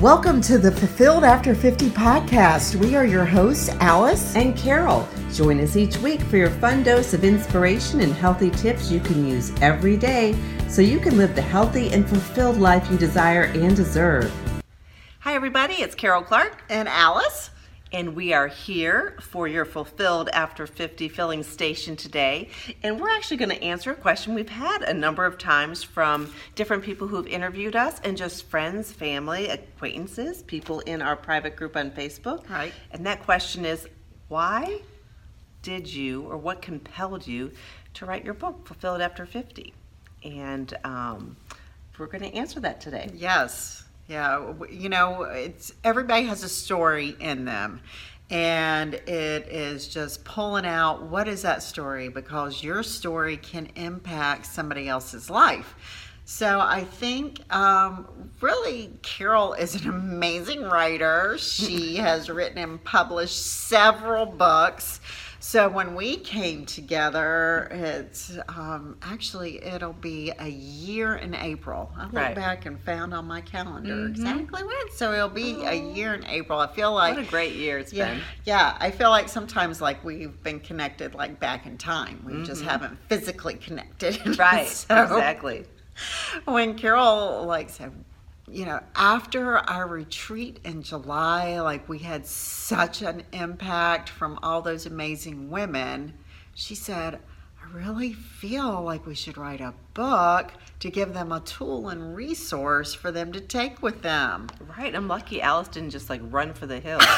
Welcome to the Fulfilled After 50 podcast. We are your hosts, Alice and Karol. Join us each week for your fun dose of inspiration and healthy tips you can use every day so you can live the healthy and fulfilled life you desire and deserve. Hi, everybody. It's Karol Clark and Alice and we are here for your Fulfilled After 50 filling station today. And we're actually going to answer a question we've had a number of times from different people who've interviewed us and just friends, family, acquaintances, people in our private group on Facebook. Right. And that question is why did you or what compelled you to write your book, Fulfilled After 50? And um, we're going to answer that today. Yes. Yeah, you know, it's everybody has a story in them. And it is just pulling out what is that story because your story can impact somebody else's life. So I think um, really Karol is an amazing writer. She has written and published several books. So when we came together, it's um, actually it'll be a year in April. I looked right. back and found on my calendar mm-hmm. exactly when. So it'll be oh. a year in April. I feel like what a great year it's yeah, been. Yeah, I feel like sometimes like we've been connected like back in time. We mm-hmm. just haven't physically connected. Right. so exactly. When Karol like said, you know, after our retreat in July, like we had such an impact from all those amazing women, she said, I really feel like we should write a book to give them a tool and resource for them to take with them. Right. I'm lucky Alice didn't just like run for the hills.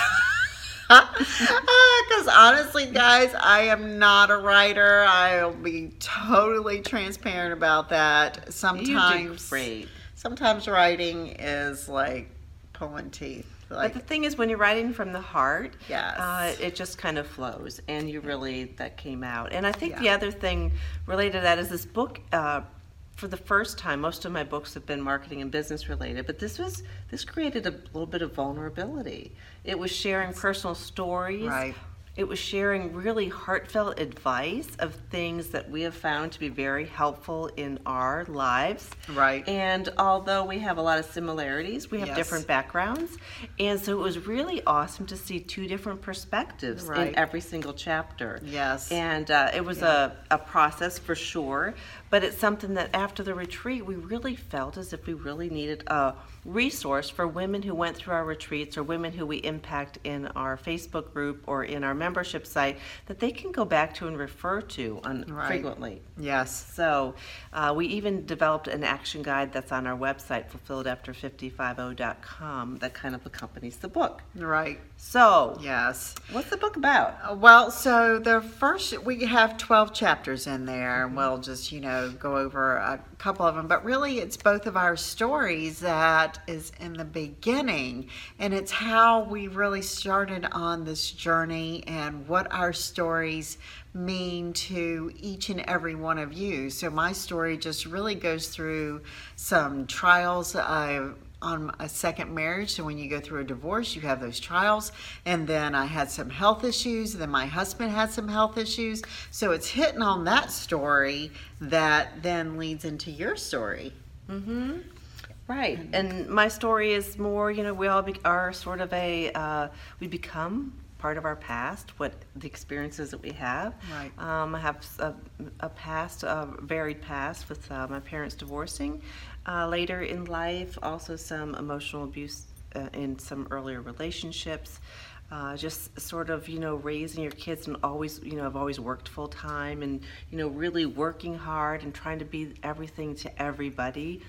Ah, because honestly, guys, I am not a writer. I'll be totally transparent about that. Sometimes. great sometimes writing is like pulling teeth. Like, but the thing is, when you're writing from the heart, yes. Uh, it just kind of flows, and you really that came out. And I think yeah. the other thing related to that is this book. Uh, for the first time, most of my books have been marketing and business related, but this was this created a little bit of vulnerability. It was sharing personal stories, right. It was sharing really heartfelt advice of things that we have found to be very helpful in our lives. Right. And although we have a lot of similarities, we have yes. different backgrounds. And so it was really awesome to see two different perspectives right. in every single chapter. Yes. And uh, it was yeah. a, a process for sure, but it's something that after the retreat, we really felt as if we really needed a resource for women who went through our retreats or women who we impact in our Facebook group or in our membership site that they can go back to and refer to on right. frequently. Yes. So uh, we even developed an action guide that's on our website, fulfilledafter50.com, that kind of accompanies the book. Right. So, yes. What's the book about? Well, so the first, we have 12 chapters in there, and we'll just, you know, go over a couple of them. But really, it's both of our stories that is in the beginning. And it's how we really started on this journey and what our stories mean to each and every one of you. So my story just really goes through some trials. Uh, on a second marriage. So when you go through a divorce, you have those trials. And then I had some health issues. Then my husband had some health issues. So it's hitting on that story that then leads into your story. Mm-hmm. Right. And my story is more, you know, we all be, are sort of a, uh, we become part of our past, what the experiences that we have. Right. Um, I have a, a past, a varied past with uh, my parents divorcing. Uh, later in life, also some emotional abuse uh, in some earlier relationships. Uh, just sort of you know raising your kids and always you know I've always worked full time and you know really working hard and trying to be everything to everybody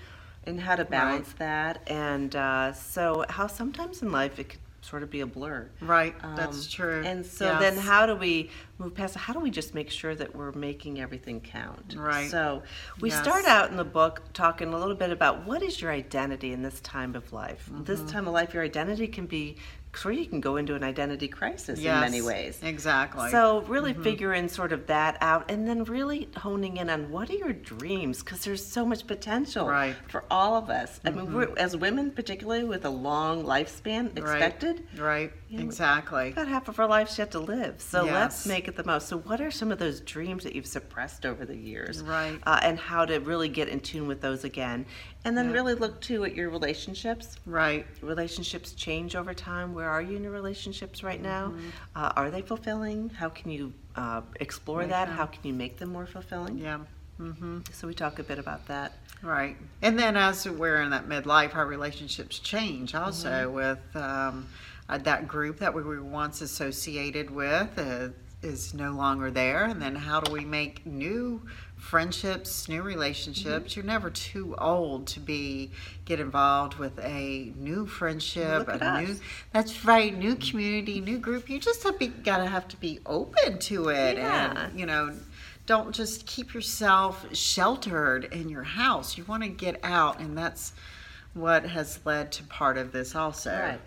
and how to balance right. that and uh, so how sometimes in life it could sort of be a blur right um, that's true and so yes. then how do we move past how do we just make sure that we're making everything count right so we yes. start out in the book talking a little bit about what is your identity in this time of life mm-hmm. this time of life your identity can be sure you can go into an identity crisis yes, in many ways. Exactly. So really mm-hmm. figuring sort of that out and then really honing in on what are your dreams because there's so much potential right. for all of us. Mm-hmm. I mean, we're, mm-hmm. as women, particularly with a long lifespan expected. Right. right. You know, exactly. About half of our lives yet to live. So yes. let's make it the most. So, what are some of those dreams that you've suppressed over the years? Right. Uh, and how to really get in tune with those again. And then Yeah. really look too at your relationships. Right. Relationships change over time. Where are you in your relationships right now? Mm-hmm. Uh, are they fulfilling? How can you uh, explore Make that? them- How can you make them more fulfilling? Yeah. Mm-hmm. So, we talk a bit about that. Right. And then as we're in that midlife, our relationships change also Mm-hmm. with um, uh, that group that we were once associated with uh, is no longer there. And then how do we make new friendships, new relationships? Mm-hmm. You're never too old to be get involved with a new friendship, a new that's right, new community, new group. You just have be, gotta have to be open to it Yeah. and you know don't just keep yourself sheltered in your house. You want to get out, and that's what has led to part of this also. Right.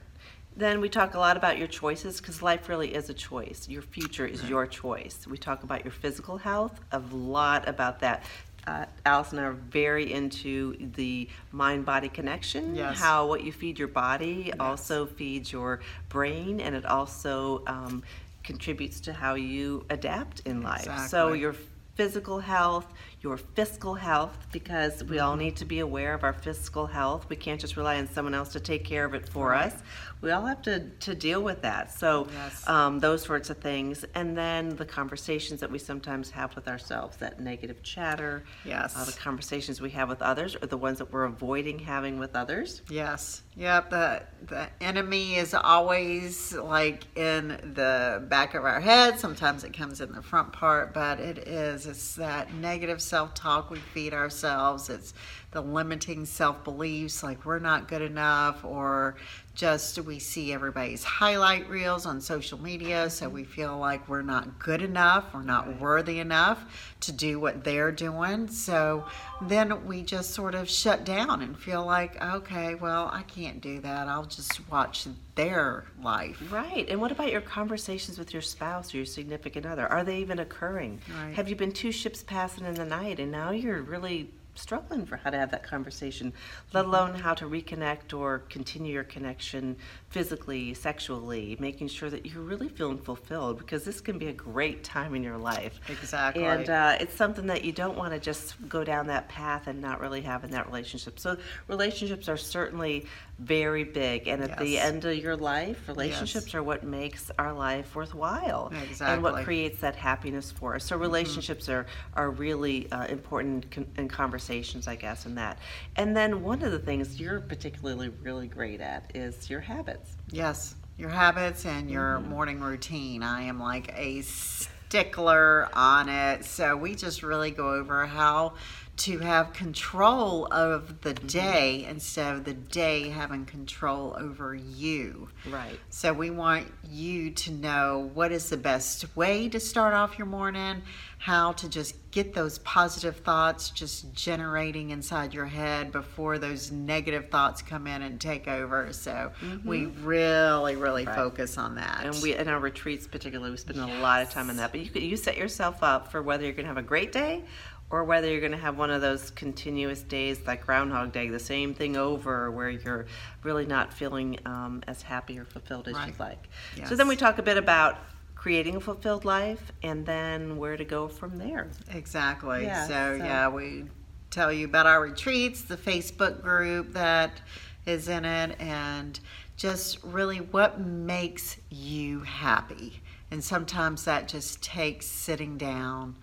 Then we talk a lot about your choices because life really is a choice. Your future is your choice. We talk about your physical health, a lot about that. Uh, Alice and I are very into the mind body connection. Yes. How what you feed your body also feeds your brain, and it also um, contributes to how you adapt in life. Exactly. So, your physical health, your fiscal health, because we all need to be aware of our fiscal health. We can't just rely on someone else to take care of it for us. We all have to, to deal with that. So, Yes. um, those sorts of things. And then the conversations that we sometimes have with ourselves, that negative chatter, Yes. uh, the conversations we have with others, or the ones that we're avoiding having with others. Yes. Yep. The the enemy is always like in the back of our head. Sometimes it comes in the front part, but it is. It's that negative self talk we feed ourselves. It's the limiting self beliefs like we're not good enough or just we see everybody's highlight reels on social media so we feel like we're not good enough we're not Right. worthy enough to do what they're doing so then we just sort of shut down and feel like okay well i can't do that i'll just watch their life Right. And what about your conversations with your spouse or your significant other? Are they even occurring? Right. Have you been two ships passing in the night and now you're really struggling for how to have that conversation, let alone how to reconnect or continue your connection physically, sexually, making sure that you're really feeling fulfilled because this can be a great time in your life. Exactly. And uh, it's something that you don't want to just go down that path and not really have in that relationship. So relationships are certainly very big. And at the end of your life, relationships are what makes our life worthwhile and what Mm-hmm. creates that happiness for us. So relationships are, are really uh, important con- in conversations, I guess, in that. And then one of the things you're particularly really great at is your habits. Yes, your habits and your mm-hmm. morning routine. I am like a stickler on it. So we just really go over how to have control of the mm-hmm. day instead of the day having control over you. Right. So we want you to know what is the best way to start off your morning, how to just get those positive thoughts just generating inside your head before those negative thoughts come in and take over. So we mm-hmm. really, really Right. focus on that. And we in our retreats particularly we spend a lot of time on that. But you you set yourself up for whether you're gonna have a great day or whether you're gonna have one of those continuous days like Groundhog Day, the same thing over where you're really not feeling um, as happy or fulfilled as Right. you'd like. So then we talk a bit about creating a fulfilled life and then where to go from there. Exactly. Yeah, so, so- yeah, we tell you about our retreats, the Facebook group that is in it, and just really what makes you happy. And sometimes that just takes sitting down,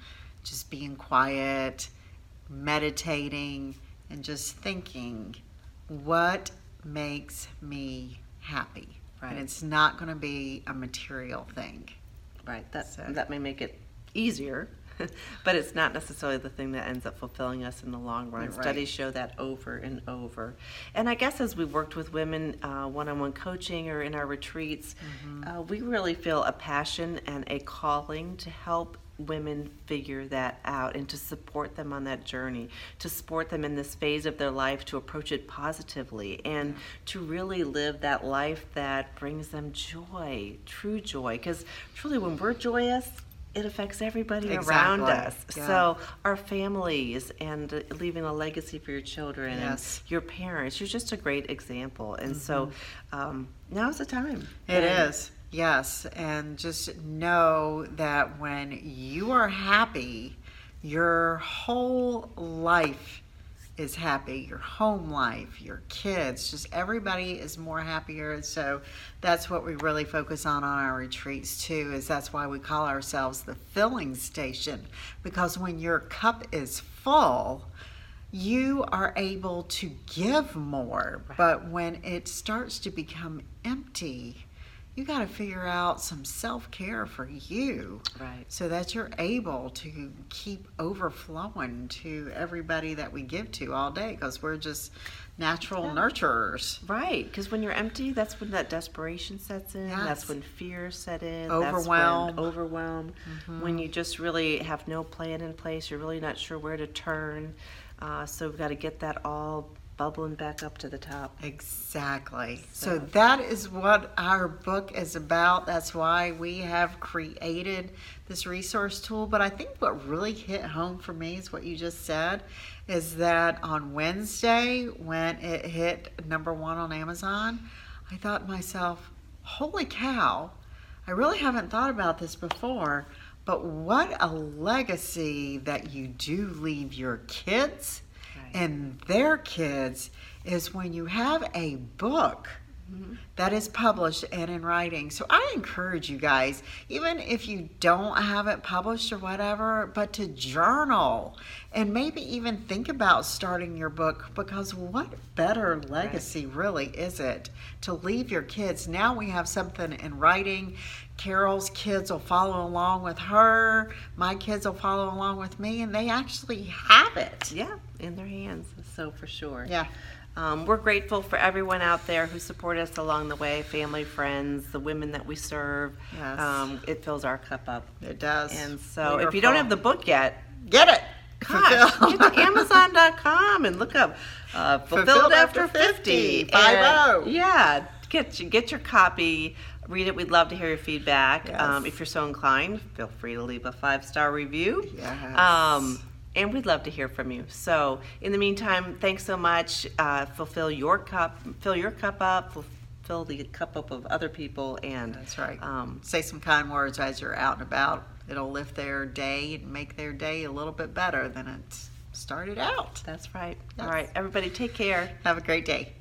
just being quiet, meditating, and just thinking, what makes me happy? Right. And it's not going to be a material thing. Right. That So- that may make it easier, but it's not necessarily the thing that ends up fulfilling us in the long run. Right. Studies show that over and over. And I guess as we've worked with women uh, one-on-one coaching or in our retreats, uh, we really feel a passion and a calling to help women figure that out and to support them on that journey, to support them in this phase of their life, to approach it positively, and to really live that life that brings them joy, true joy. Because truly, when we're joyous, it affects everybody around us. Yeah. So, our families and leaving a legacy for your children Yes. and your parents, you're just a great example. And so, um, now's the time. Mm-hmm. It And- is. Yes, and just know that when you are happy, your whole life is happy, your home life, your kids, just everybody is more happier. So that's what we really focus on on our retreats too. Is that's why we call ourselves the filling station because when your cup is full, you are able to give more. But when it starts to become empty, you got to figure out some self care for you. Right. So that you're able to keep overflowing to everybody that we give to all day because we're just natural Yeah. nurturers. Right, because when you're empty, that's when that desperation sets in. That's Yes. when fear set in. Overwhelm. That's when overwhelm. When you just really have no plan in place, you're really not sure where to turn. Uh, so we've got to get that all bubbling back up to the top. Exactly. So- So that is what our book is about. That's why we have created this resource tool. But I think what really hit home for me is what you just said is that on Wednesday, when it hit number one on Amazon, I thought to myself, holy cow, I really haven't thought about this before. But what a legacy that you do leave your kids. And their kids is when you have a book mm-hmm. that is published and in writing. So I encourage you guys, even if you don't have it published or whatever, but to journal and maybe even think about starting your book because what better legacy really is it to leave your kids? Now we have something in writing. Karol's kids will follow along with her, my kids will follow along with me, and they actually have it. Yeah, in their hands. So for sure. Yeah. Um, we're grateful for everyone out there who support us along the way family, friends, the women that we serve. Yes. Um, it fills our cup up. It does. And so if you don't have the book yet, get it. Gosh, get to Amazon.com and look up uh, Fulfilled, Fulfilled After After 50. 50, five And. Yeah, get, your- get your copy. Read it. We'd love to hear your feedback. Yes. Um, if you're so inclined, feel free to leave a five star review. Yes. Um, and we'd love to hear from you. So, in the meantime, thanks so much. Uh, fulfill your cup, fill your cup up, fulfill the cup up of other people, and That's right. Um, Say some kind words as you're out and about. It'll lift their day and make their day a little bit better than it started out. that's right. Yes. All right, everybody, take care. Have a great day.